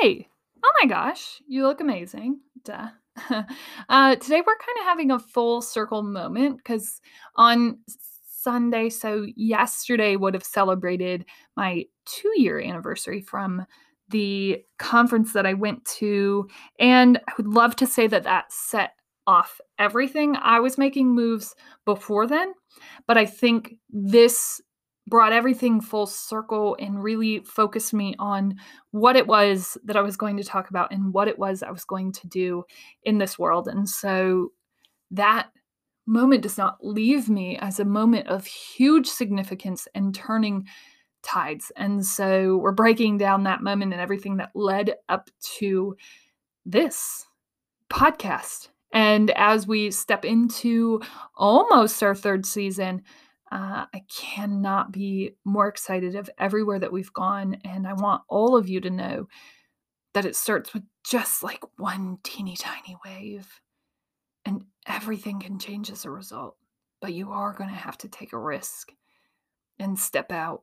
Hey, oh my gosh, you look amazing. Duh. uh, today we're kind of having a full circle moment because on Sunday, so yesterday would have celebrated my two year anniversary from the conference that I went to. And I would love to say that that set off everything. I was making moves before then, but I think this brought everything full circle and really focused me on what it was that I was going to talk about and what it was I was going to do in this world. And so that moment does not leave me as a moment of huge significance and turning tides. And so we're breaking down that moment and everything that led up to this podcast. And as we step into almost our third season, uh, I cannot be more excited of everywhere that we've gone. And I want all of you to know that it starts with just like one teeny tiny wave, and everything can change as a result. But you are going to have to take a risk and step out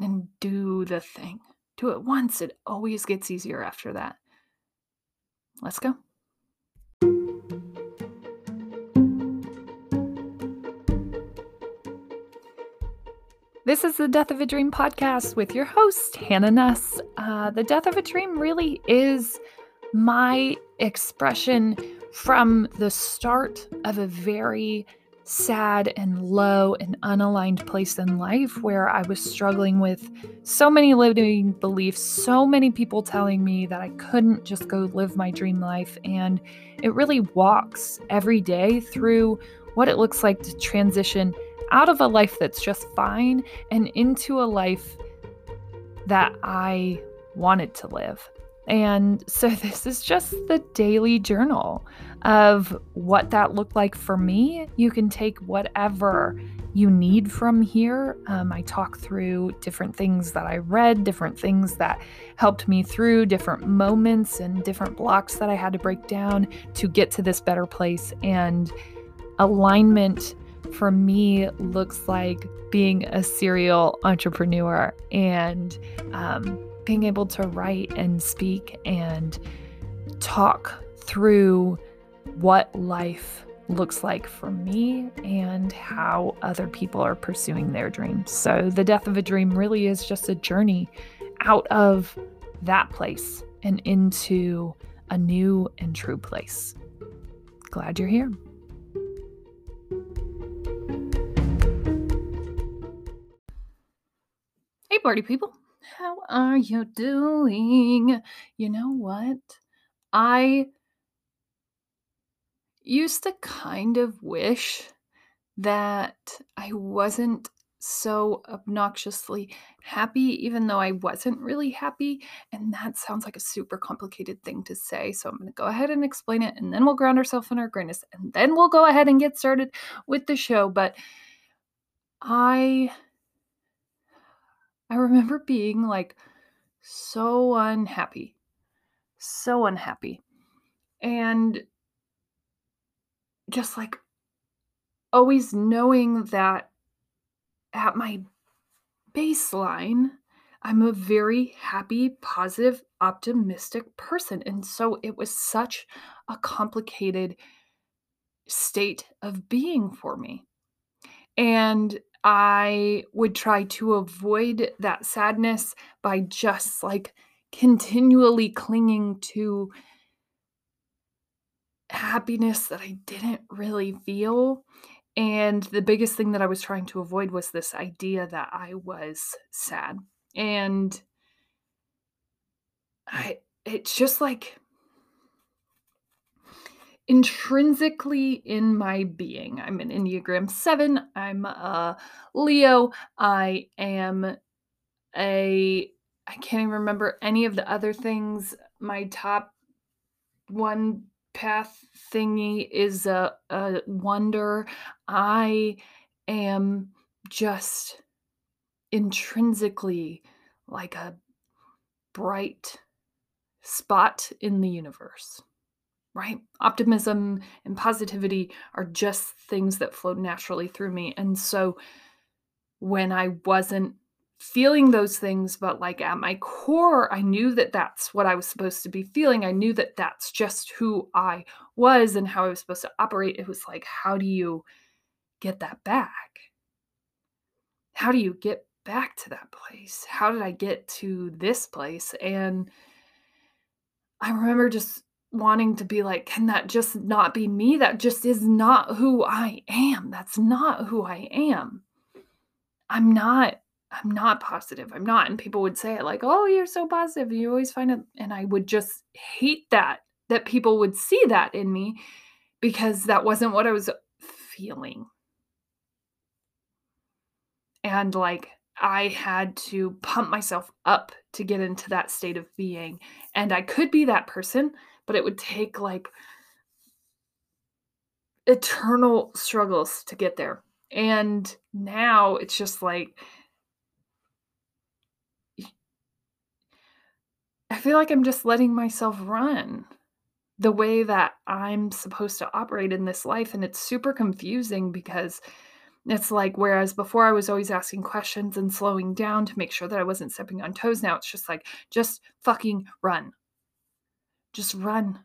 and do the thing. Do it once, it always gets easier after that. Let's go. This is the Death of a Dream podcast with your host, Hannah Nuss. Uh, the Death of a Dream really is my expression from the start of a very sad and low and unaligned place in life where I was struggling with so many limiting beliefs, so many people telling me that I couldn't just go live my dream life. And it really walks every day through what it looks like to transition out of a life that's just fine and into a life that I wanted to live. And so this is just the daily journal of what that looked like for me. You can take whatever you need from here. Um, I talk through different things that I read, different things that helped me through, different moments and different blocks that I had to break down to get to this better place. And alignment for me looks like being a serial entrepreneur and um, being able to write and speak and talk through what life looks like for me and how other people are pursuing their dreams. So, the death of a dream really is just a journey out of that place and into a new and true place. Glad you're here. Party people. How are you doing? You know what? I used to kind of wish that I wasn't so obnoxiously happy, even though I wasn't really happy. And that sounds like a super complicated thing to say. So I'm going to go ahead and explain it, and then we'll ground ourselves in our greatness, and then we'll go ahead and get started with the show. But I I remember being like so unhappy, so unhappy. And just like always knowing that at my baseline, I'm a very happy, positive, optimistic person. And so it was such a complicated state of being for me. And I would try to avoid that sadness by just like continually clinging to happiness that I didn't really feel. And the biggest thing that I was trying to avoid was this idea that I was sad. And I it's just like intrinsically in my being. I'm an Enneagram 7. I'm a Leo. I am a I can't even remember any of the other things. My top one path thingy is a, a wonder. I am just intrinsically like a bright spot in the universe right? Optimism and positivity are just things that flow naturally through me. And so when I wasn't feeling those things, but like at my core, I knew that that's what I was supposed to be feeling. I knew that that's just who I was and how I was supposed to operate. It was like, how do you get that back? How do you get back to that place? How did I get to this place? And I remember just wanting to be like, can that just not be me? That just is not who I am. That's not who I am. I'm not I'm not positive. I'm not. And people would say it like, oh, you're so positive. You always find it. And I would just hate that, that people would see that in me because that wasn't what I was feeling. And like, I had to pump myself up to get into that state of being. And I could be that person, but it would take like eternal struggles to get there. And now it's just like, I feel like I'm just letting myself run the way that I'm supposed to operate in this life. And it's super confusing because it's like, whereas before I was always asking questions and slowing down to make sure that I wasn't stepping on toes, now it's just like, just fucking run. Just run.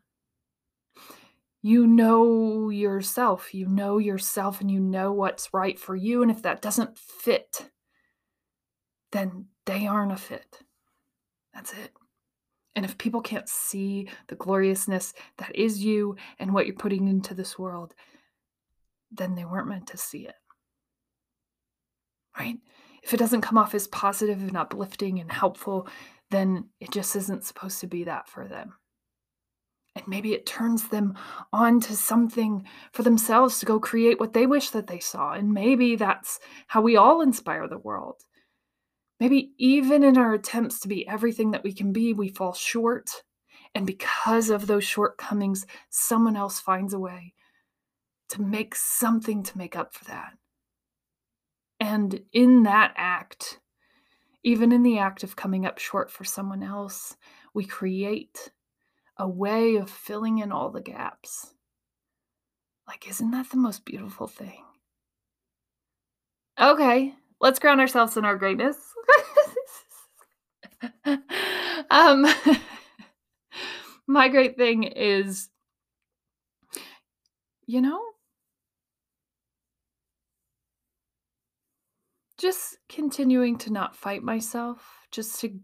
You know yourself. You know yourself and you know what's right for you. And if that doesn't fit, then they aren't a fit. That's it. And if people can't see the gloriousness that is you and what you're putting into this world, then they weren't meant to see it. Right? If it doesn't come off as positive and uplifting and helpful, then it just isn't supposed to be that for them. And maybe it turns them on to something for themselves to go create what they wish that they saw. And maybe that's how we all inspire the world. Maybe even in our attempts to be everything that we can be, we fall short. And because of those shortcomings, someone else finds a way to make something to make up for that. And in that act, even in the act of coming up short for someone else, we create a way of filling in all the gaps. Like, isn't that the most beautiful thing? Okay, let's ground ourselves in our greatness. um, my great thing is, you know, just continuing to not fight myself, just to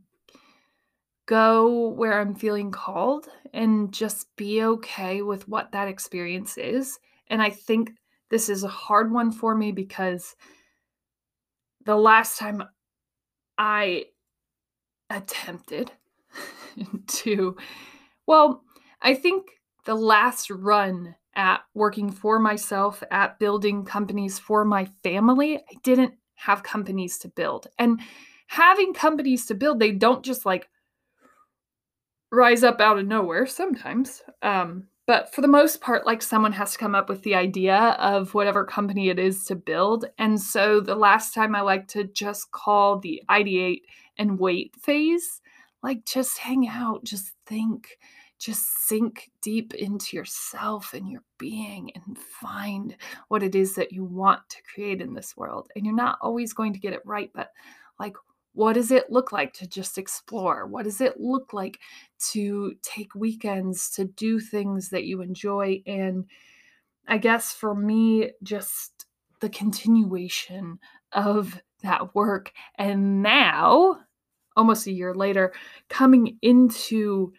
go where I'm feeling called and just be okay with what that experience is. And I think this is a hard one for me because the last time I attempted to, well, I think the last run at working for myself, at building companies for my family, I didn't have companies to build. And having companies to build, they don't just like rise up out of nowhere sometimes. Um, but for the most part, like someone has to come up with the idea of whatever company it is to build. And so the last time I like to just call the ideate and wait phase, like just hang out, just think, just sink deep into yourself and your being and find what it is that you want to create in this world. And you're not always going to get it right, but like, what does it look like to just explore? What does it look like to take weekends to do things that you enjoy? And I guess for me, just the continuation of that work. And now, almost a year later, coming into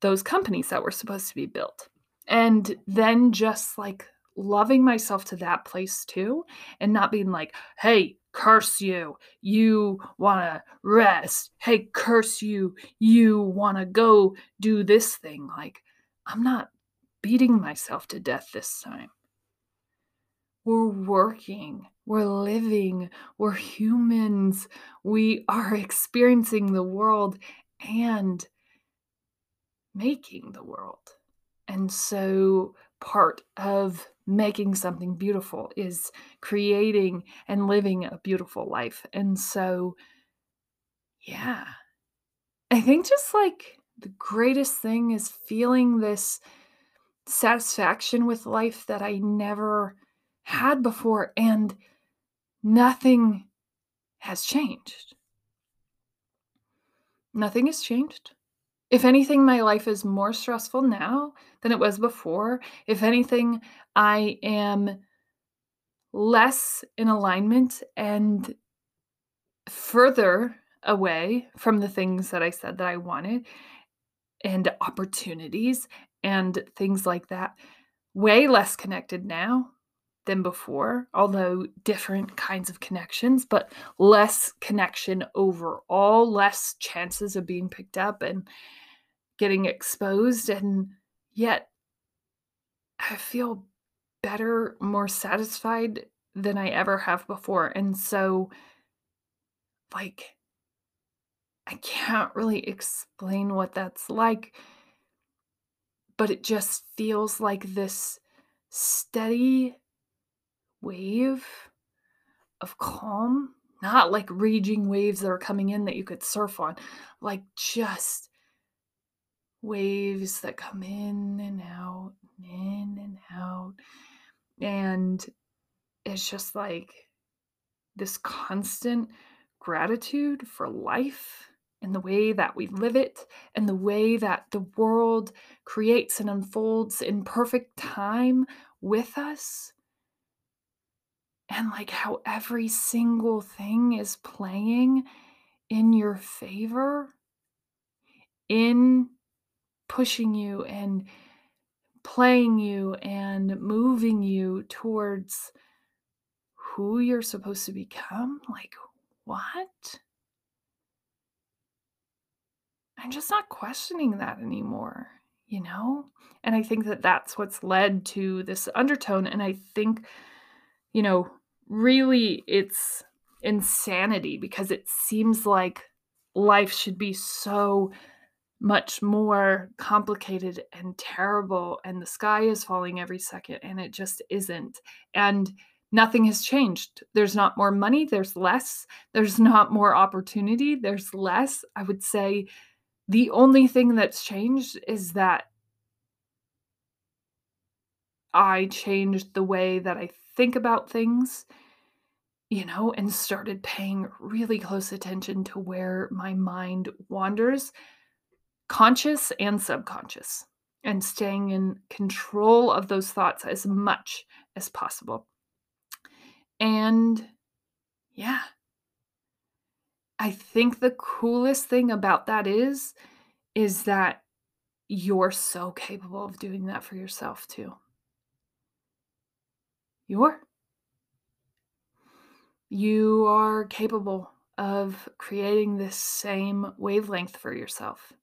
those companies that were supposed to be built. And then just like loving myself to that place too, and not being like, hey, curse you, you want to rest. Hey, curse you, you want to go do this thing. Like, I'm not beating myself to death this time. We're working, we're living, we're humans, we are experiencing the world and making the world. And so, part of making something beautiful is creating and living a beautiful life. And so, yeah, I think just like the greatest thing is feeling this satisfaction with life that I never had before, and nothing has changed. Nothing has changed. If anything, my life is more stressful now than it was before. If anything, I am less in alignment and further away from the things that I said that I wanted and opportunities and things like that. Way less connected now than before, although different kinds of connections, but less connection overall, less chances of being picked up and getting exposed. And yet, I feel better, more satisfied than I ever have before. And so, like, I can't really explain what that's like, but it just feels like this steady wave of calm, not like raging waves that are coming in that you could surf on, like just waves that come in and out, and in and out. And it's just like this constant gratitude for life and the way that we live it and the way that the world creates and unfolds in perfect time with us. And like how every single thing is playing in your favor, in pushing you and playing you and moving you towards who you're supposed to become? Like, what? I'm just not questioning that anymore, you know? And I think that that's what's led to this undertone. And I think, you know, really it's insanity because it seems like life should be so much more complicated and terrible and the sky is falling every second and it just isn't and nothing has changed. There's not more money there's less there's not more opportunity there's less. I would say the only thing that's changed is that i changed the way that i think about things you know and started paying really close attention to where my mind wanders conscious and subconscious, and staying in control of those thoughts as much as possible. And yeah, I think the coolest thing about that is is that you're so capable of doing that for yourself too. You are. You are capable of creating this same wavelength for yourself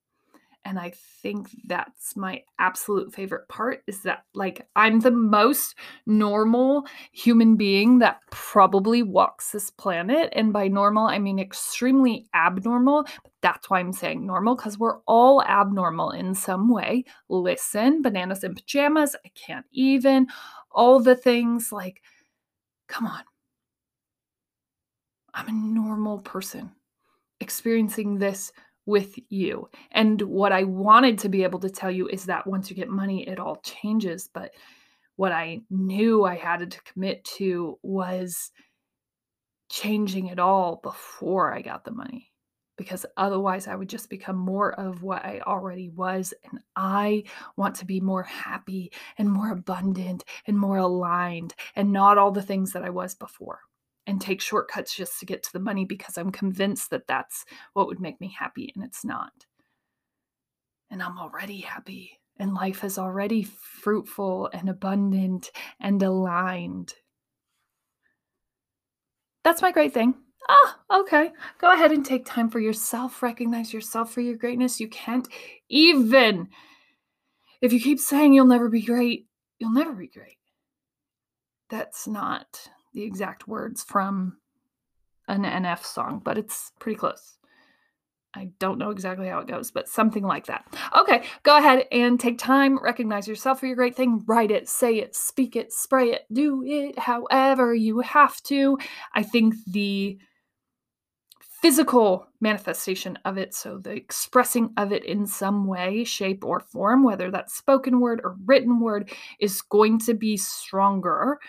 and i think that's my absolute favorite part is that like i'm the most normal human being that probably walks this planet. And by normal i mean extremely abnormal. That's why i'm saying normal because we're all abnormal in some way. Listen bananas in pajamas i can't even all the things like come on. I'm a normal person experiencing this with you. And what I wanted to be able to tell you is that once you get money, it all changes. But what I knew I had to commit to was changing it all before I got the money. Because otherwise, I would just become more of what I already was. And I want to be more happy and more abundant and more aligned and not all the things that I was before and take shortcuts just to get to the money because I'm convinced that that's what would make me happy, and it's not. And I'm already happy, and life is already fruitful and abundant and aligned. That's my great thing. Ah, okay. Go ahead and take time for yourself. Recognize yourself for your greatness. You can't even. If you keep saying you'll never be great, you'll never be great. That's not the exact words from an NF song, but it's pretty close. I don't know exactly how it goes, but something like that. Okay, go ahead and take time, recognize yourself for your great thing, write it, say it, speak it, spray it, do it however you have to. I think the physical manifestation of it, so the expressing of it in some way, shape, or form, whether that's spoken word or written word, is going to be stronger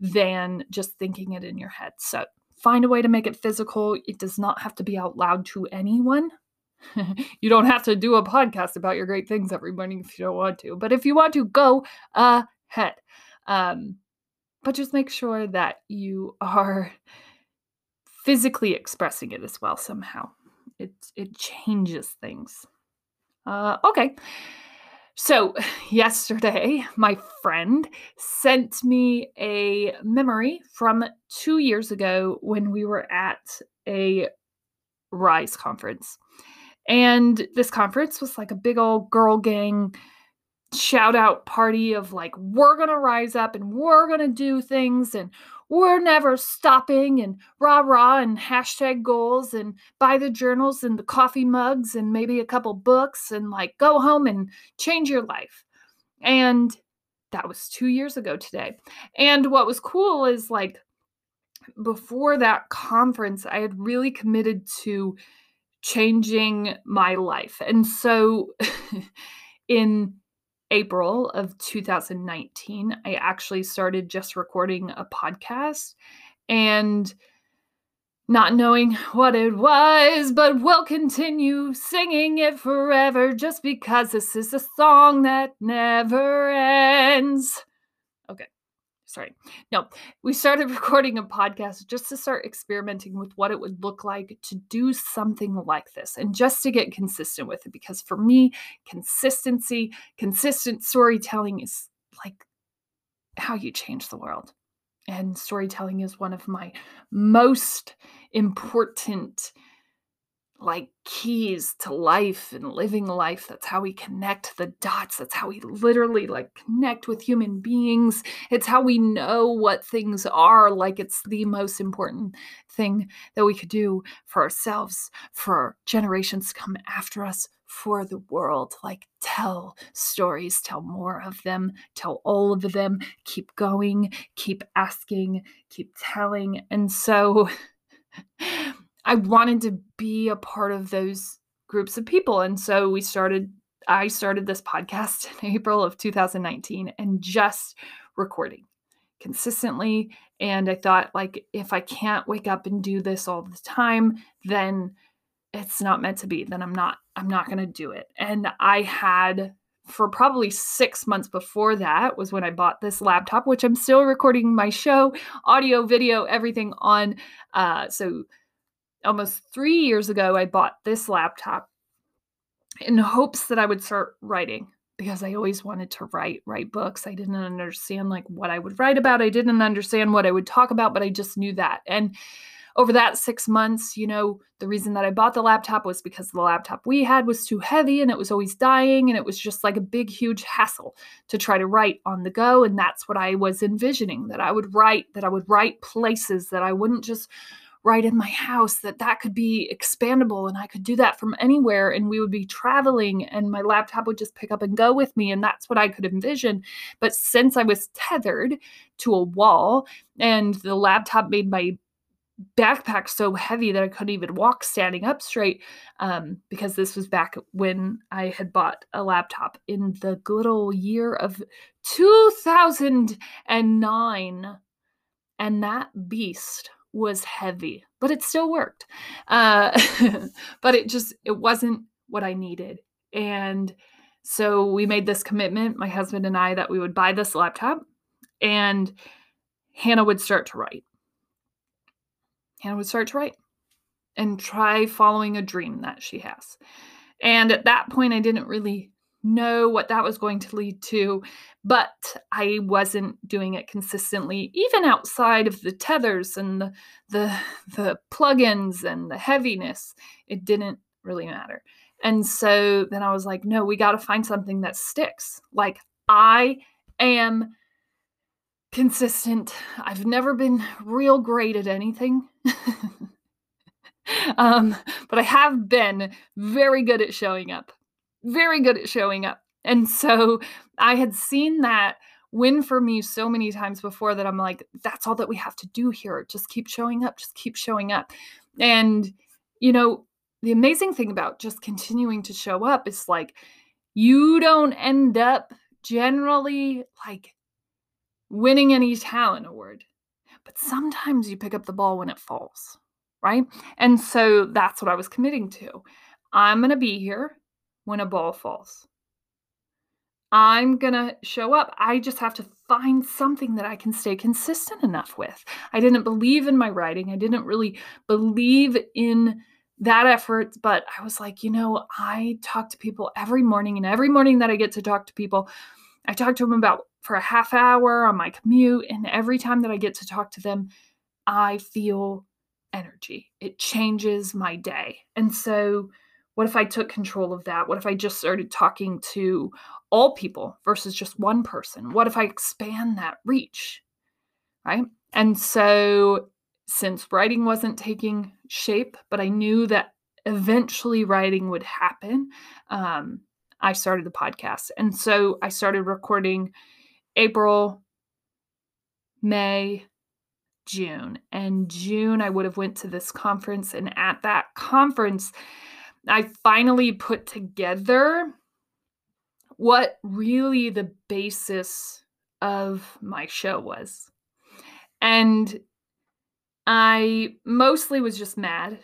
than just thinking it in your head. So find a way to make it physical. It does not have to be out loud to anyone. you don't have to do a podcast about your great things every morning if you don't want to. But if you want to, go ahead. Um, but just make sure that you are physically expressing it as well somehow. It it changes things. Uh, okay. So, yesterday, my friend sent me a memory from two years ago when we were at a Rise conference. And this conference was like a big old girl gang shout out party of like, we're going to rise up and we're going to do things and we're never stopping and rah rah and hashtag goals and buy the journals and the coffee mugs and maybe a couple books and like go home and change your life. And that was two years ago today. And what was cool is like before that conference, I had really committed to changing my life. And so in April of 2019, I actually started just recording a podcast and not knowing what it was, but we'll continue singing it forever just because this is a song that never ends. Sorry. No, we started recording a podcast just to start experimenting with what it would look like to do something like this and just to get consistent with it. Because for me, consistency, consistent storytelling is like how you change the world. And storytelling is one of my most important like keys to life and living life. That's how we connect the dots. That's how we literally like connect with human beings. It's how we know what things are. Like it's the most important thing that we could do for ourselves, for generations to come after us, for the world. Like tell stories, tell more of them, tell all of them, keep going, keep asking, keep telling. And so I wanted to be a part of those groups of people. And so we started, I started this podcast in April of 2019 and just recording consistently. And I thought, like, if I can't wake up and do this all the time, then it's not meant to be. Then I'm not, I'm not going to do it. And I had for probably six months before that was when I bought this laptop, which I'm still recording my show, audio, video, everything on. Uh, so almost three years ago, I bought this laptop in hopes that I would start writing because I always wanted to write, write books. I didn't understand like what I would write about. I didn't understand what I would talk about, but I just knew that. And over that six months, you know, the reason that I bought the laptop was because the laptop we had was too heavy and it was always dying. And it was just like a big, huge hassle to try to write on the go. And that's what I was envisioning that I would write, that I would write places, that I wouldn't just right in my house that that could be expandable and I could do that from anywhere and we would be traveling and my laptop would just pick up and go with me and that's what I could envision. But since I was tethered to a wall and the laptop made my backpack so heavy that I couldn't even walk standing up straight um, because this was back when I had bought a laptop in the good old year of 2009 and that beast was heavy, but it still worked. Uh, but it just it wasn't what I needed. And so we made this commitment, my husband and I, that we would buy this laptop and Hannah would start to write. Hannah would start to write and try following a dream that she has. And at that point, I didn't really know what that was going to lead to, but I wasn't doing it consistently, even outside of the tethers and the the, the plugins and the heaviness. It didn't really matter. And so then I was like, no, we got to find something that sticks. Like I am consistent. I've never been real great at anything. um, but I have been very good at showing up very good at showing up. And so I had seen that win for me so many times before that I'm like, that's all that we have to do here. Just keep showing up, just keep showing up. And, you know, the amazing thing about just continuing to show up is like, you don't end up generally like winning any talent award, but sometimes you pick up the ball when it falls, right? And so that's what I was committing to. I'm going to be here when a ball falls. I'm going to show up. I just have to find something that I can stay consistent enough with. I didn't believe in my writing. I didn't really believe in that effort, but I was like, you know, I talk to people every morning, and every morning that I get to talk to people, I talk to them about for a half hour on my commute. And every time that I get to talk to them, I feel energy. It changes my day. And so, what if I took control of that? What if I just started talking to all people versus just one person? What if I expand that reach? Right. And so, since writing wasn't taking shape, but I knew that eventually writing would happen, um, I started the podcast. And so I started recording April, May, June. And June I would have went to this conference and at that conference I finally put together what really the basis of my show was. And I mostly was just mad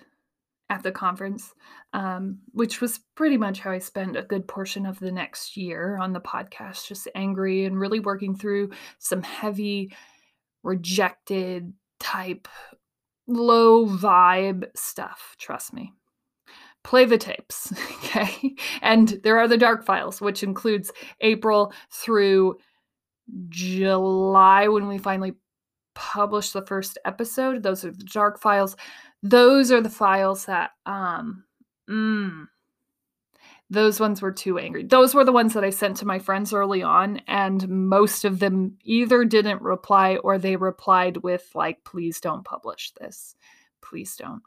at the conference, um, which was pretty much how I spent a good portion of the next year on the podcast, just angry and really working through some heavy, rejected type, low vibe stuff. Trust me play the tapes, okay? And there are the dark files, which includes April through July when we finally published the first episode. Those are the dark files. Those are the files that um mm, those ones were too angry. Those were the ones that I sent to my friends early on, and most of them either didn't reply or they replied with, like, please don't publish this. Please don't.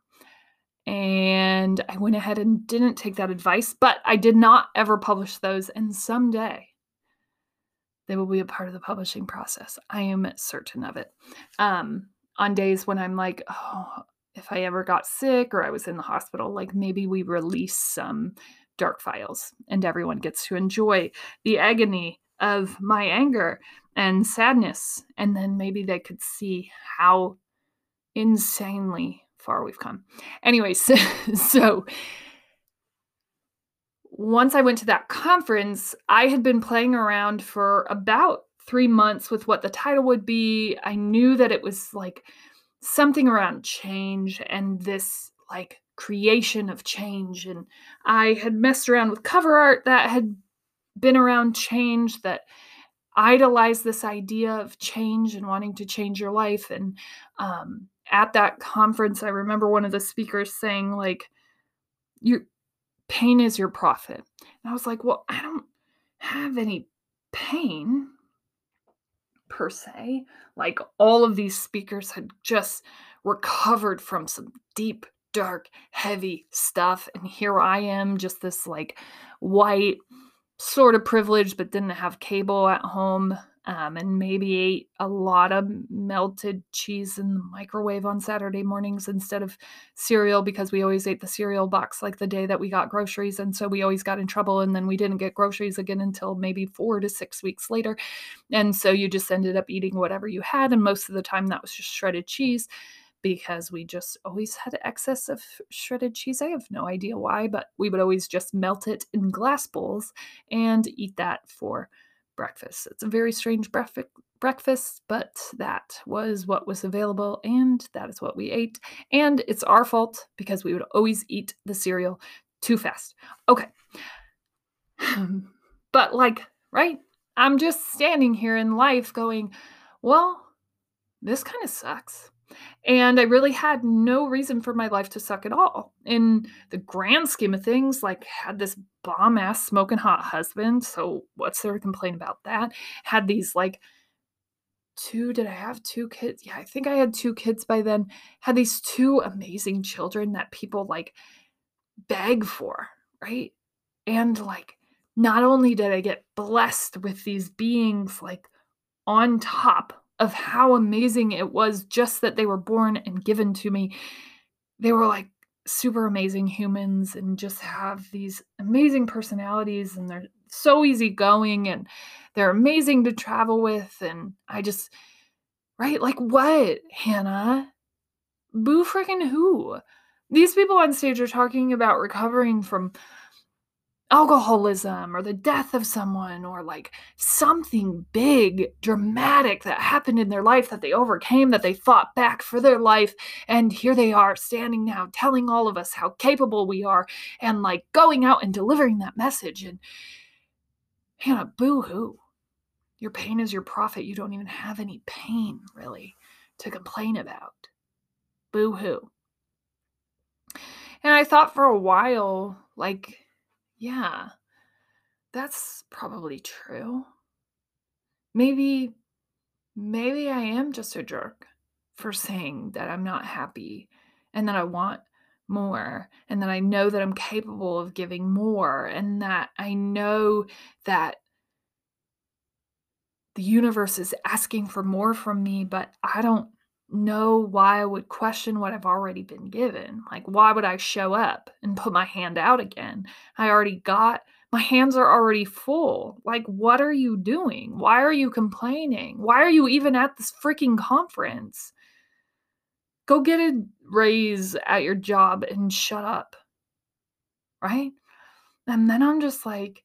And I went ahead and didn't take that advice, but I did not ever publish those. And someday they will be a part of the publishing process. I am certain of it. Um, on days when I'm like, oh, if I ever got sick or I was in the hospital, like maybe we release some dark files and everyone gets to enjoy the agony of my anger and sadness. And then maybe they could see how insanely far we've come. Anyways, so, so once I went to that conference, I had been playing around for about three months with what the title would be. I knew that it was like something around change and this like creation of change. And I had messed around with cover art that had been around change that idolized this idea of change and wanting to change your life. And um, at that conference, I remember one of the speakers saying, like, your pain is your profit. And I was like, well, I don't have any pain per se. Like all of these speakers had just recovered from some deep, dark, heavy stuff. And here I am, just this like white, sort of privileged, but didn't have cable at home um, and maybe ate a lot of melted cheese in the microwave on Saturday mornings instead of cereal because we always ate the cereal box like the day that we got groceries. And so we always got in trouble. And then we didn't get groceries again until maybe four to six weeks later. And so you just ended up eating whatever you had. And most of the time that was just shredded cheese because we just always had excess of shredded cheese. I have no idea why, but we would always just melt it in glass bowls and eat that for breakfast. It's a very strange breakfast, but that was what was available and that is what we ate. And it's our fault because we would always eat the cereal too fast. Okay. but, like, right? I'm just standing here in life going, well, this kind of sucks. And I really had no reason for my life to suck at all. In the grand scheme of things, like had this bomb ass smoking hot husband. So what's there to complain about that? Had these like two, did I have two kids? Yeah, I think I had two kids by then. Had these two amazing children that people like beg for, right? And like not only did I get blessed with these beings like on top of how amazing it was just that they were born and given to me. They were like super amazing humans and just have these amazing personalities and they're so easygoing and they're amazing to travel with. And I just, right? Like, what, Hannah? Boo freaking who? These people on stage are talking about recovering from alcoholism or the death of someone or like something big, dramatic that happened in their life that they overcame, that they fought back for their life. And here they are standing now telling all of us how capable we are and like going out and delivering that message. And Hannah, boo hoo. Your pain is your profit. You don't even have any pain really to complain about. Boo hoo. And I thought for a while, like, yeah, that's probably true. Maybe, maybe I am just a jerk for saying that I'm not happy and that I want more and that I know that I'm capable of giving more and that I know that the universe is asking for more from me, but I don't know why I would question what I've already been given. Like, why would I show up and put my hand out again? I already got, my hands are already full. Like, what are you doing? Why are you complaining? Why are you even at this freaking conference? Go get a raise at your job and shut up. Right? And then I'm just like,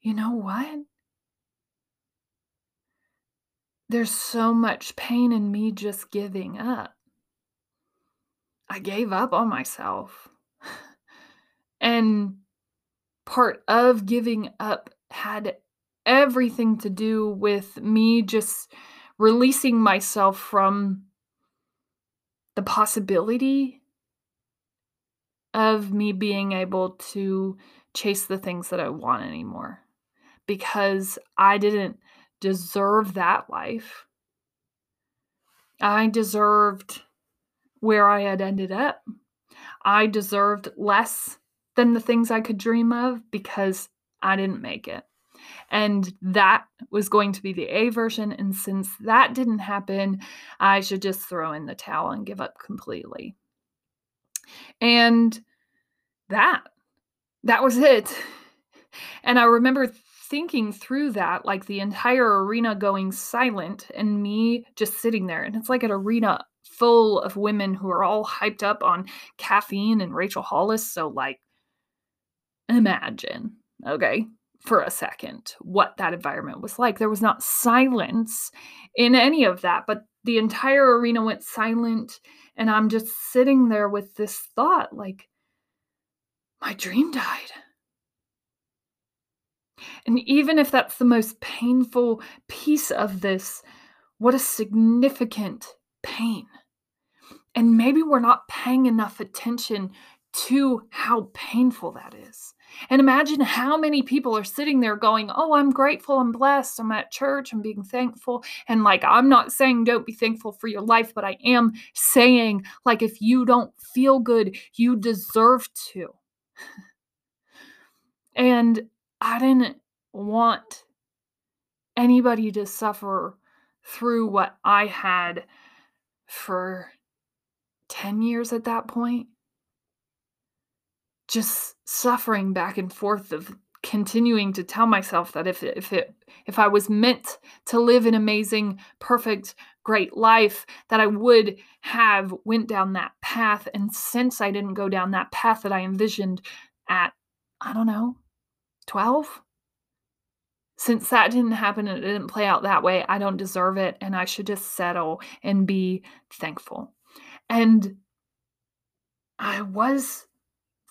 you know what? There's so much pain in me just giving up. I gave up on myself. and part of giving up had everything to do with me just releasing myself from the possibility of me being able to chase the things that I want anymore because I didn't deserve that life. I deserved where I had ended up. I deserved less than the things I could dream of because I didn't make it. And that was going to be the A version. And since that didn't happen, I should just throw in the towel and give up completely. And that, that was it. And I remember thinking through that, like the entire arena going silent and me just sitting there. And it's like an arena full of women who are all hyped up on caffeine and Rachel Hollis. So, like, imagine, okay, for a second, what that environment was like. There was not silence in any of that, but the entire arena went silent. And I'm just sitting there with this thought like, my dream died. And even if that's the most painful piece of this, what a significant pain. And maybe we're not paying enough attention to how painful that is. And imagine how many people are sitting there going, Oh, I'm grateful, I'm blessed, I'm at church, I'm being thankful. And like, I'm not saying don't be thankful for your life, but I am saying, like, if you don't feel good, you deserve to. and I didn't want anybody to suffer through what I had for 10 years at that point. Just suffering back and forth of continuing to tell myself that if if it if I was meant to live an amazing, perfect, great life, that I would have went down that path. And since I didn't go down that path that I envisioned at, I don't know, 12, since that didn't happen and it didn't play out that way, I don't deserve it. And I should just settle and be thankful. And I was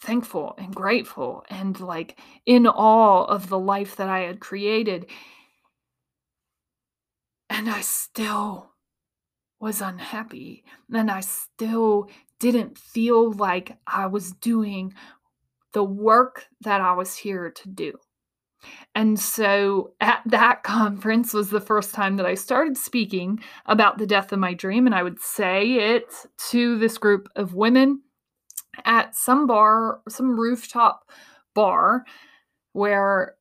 thankful and grateful and like in awe of the life that I had created. And I still was unhappy. And I still didn't feel like I was doing the work that I was here to do. And so at that conference was the first time that I started speaking about the death of my dream. And I would say it to this group of women at some bar, some rooftop bar where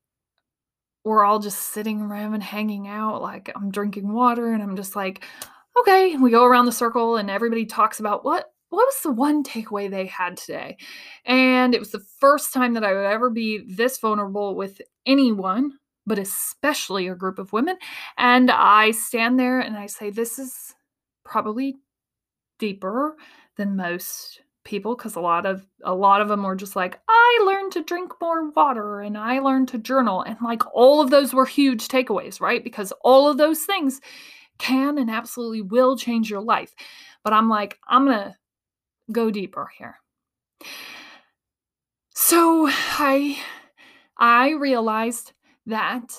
we're all just sitting around and hanging out. Like I'm drinking water and I'm just like, okay. We go around the circle and everybody talks about what what was the one takeaway they had today? And it was the first time that I would ever be this vulnerable with anyone, but especially a group of women. And I stand there and I say, This is probably deeper than most people because a lot of a lot of them were just like i learned to drink more water and i learned to journal and like all of those were huge takeaways right because all of those things can and absolutely will change your life but i'm like i'm gonna go deeper here. So i i realized that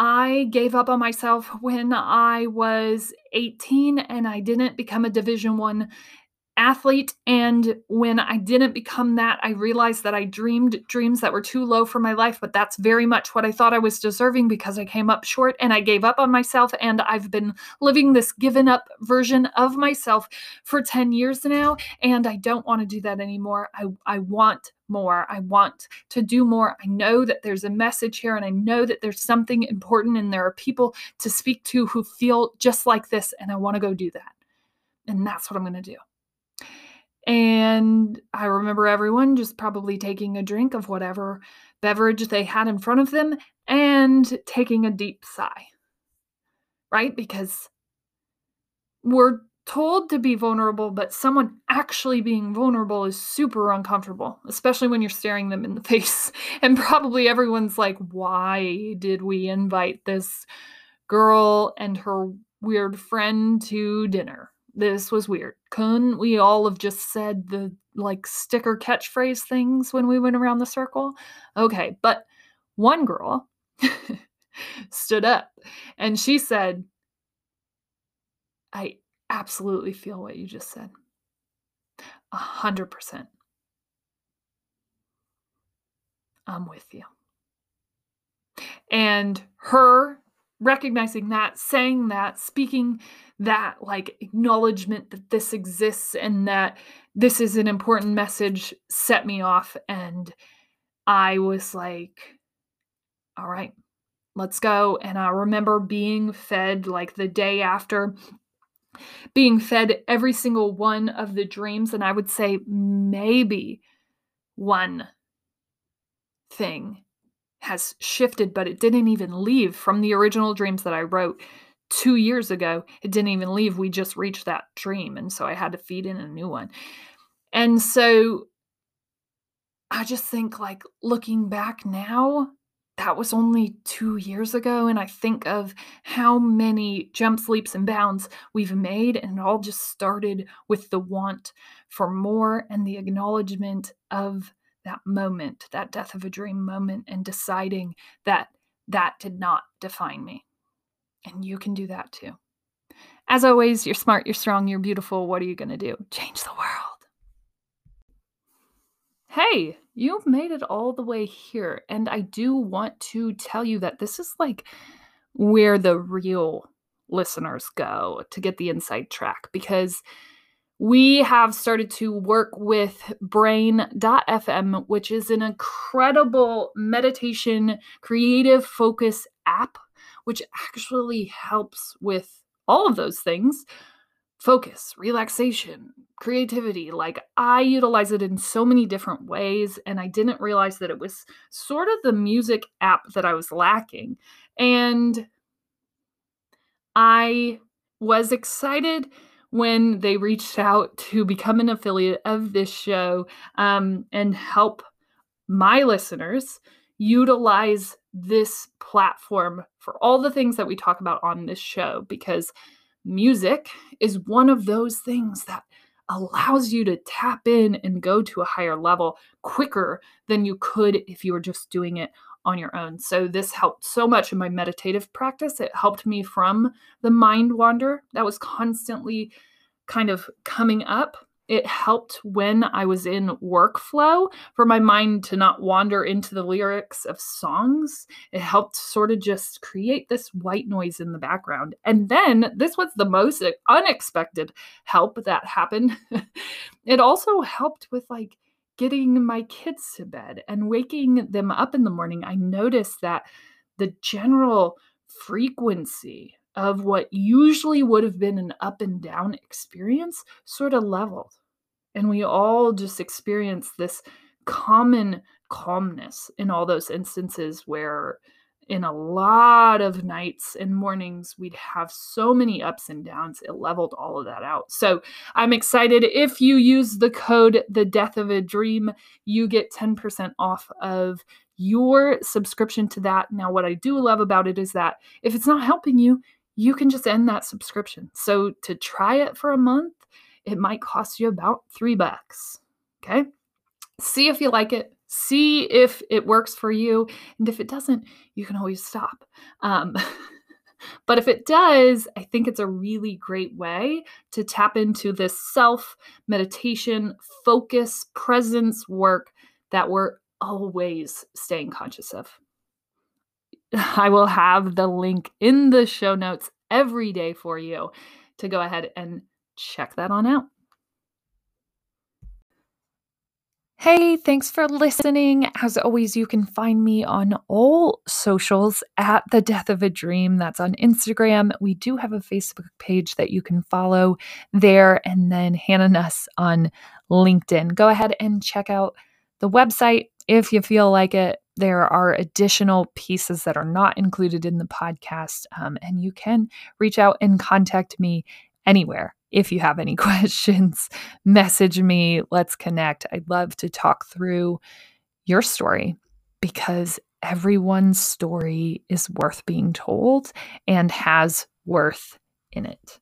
I gave up on myself when I was 18 and I didn't become a division 1 athlete and when I didn't become that I realized that I dreamed dreams that were too low for my life but that's very much what I thought I was deserving because I came up short and I gave up on myself and I've been living this given up version of myself for 10 years now and I don't want to do that anymore I I want more. I want to do more. I know that there's a message here and I know that there's something important and there are people to speak to who feel just like this and I want to go do that. And that's what I'm going to do. And I remember everyone just probably taking a drink of whatever beverage they had in front of them and taking a deep sigh. Right? Because we're told to be vulnerable, but someone actually being vulnerable is super uncomfortable, especially when you're staring them in the face. And probably everyone's like, why did we invite this girl and her weird friend to dinner? This was weird. Couldn't we all have just said the like sticker catchphrase things when we went around the circle? Okay, but one girl stood up and she said, I absolutely feel what you just said. A hundred percent. I'm with you. And her recognizing that, saying that, speaking that like acknowledgement that this exists and that this is an important message set me off. And I was like, all right, let's go. And I remember being fed like the day after being fed every single one of the dreams. And I would say maybe one thing has shifted, but it didn't even leave from the original dreams that I wrote two years ago. It didn't even leave. We just reached that dream. And so I had to feed in a new one. And so I just think, like, looking back now, that was only two years ago. And I think of how many jumps, leaps, and bounds we've made. And it all just started with the want for more and the acknowledgement of that moment, that death of a dream moment, and deciding that that did not define me. And you can do that too. As always, you're smart, you're strong, you're beautiful. What are you going to do? Change the world. Hey, you've made it all the way here. And I do want to tell you that this is like where the real listeners go to get the inside track because we have started to work with brain.fm, which is an incredible meditation creative focus app, which actually helps with all of those things focus, relaxation, creativity. Like I utilize it in so many different ways, and I didn't realize that it was sort of the music app that I was lacking. And I was excited when they reached out to become an affiliate of this show um, and help my listeners utilize this platform for all the things that we talk about on this show because music is one of those things that allows you to tap in and go to a higher level quicker than you could if you were just doing it on your own. So this helped so much in my meditative practice. It helped me from the mind wander that was constantly kind of coming up. It helped when I was in workflow for my mind to not wander into the lyrics of songs. It helped sort of just create this white noise in the background. And then this was the most unexpected help that happened. it also helped with like getting my kids to bed and waking them up in the morning, I noticed that the general frequency of what usually would have been an up and down experience sort of leveled. And we all just experience this common calmness in all those instances where in a lot of nights and mornings, we'd have so many ups and downs. It leveled all of that out. So I'm excited. If you use the code The Death of a Dream, you get 10% off of your subscription to that. Now, what I do love about it is that if it's not helping you, you can just end that subscription. So to try it for a month, it might cost you about three bucks. Okay. See if you like it see if it works for you. And if it doesn't, you can always stop. Um, but if it does, I think it's a really great way to tap into this self meditation, focus, presence work that we're always staying conscious of. I will have the link in the show notes every day for you to go ahead and check that on out. Hey, thanks for listening. As always, you can find me on all socials at The Death of a Dream. That's on Instagram. We do have a Facebook page that you can follow there, and then Hannah Nuss on LinkedIn. Go ahead and check out the website if you feel like it. There are additional pieces that are not included in the podcast, um, and you can reach out and contact me anywhere if you have any questions, message me. Let's connect. I'd love to talk through your story because everyone's story is worth being told and has worth in it.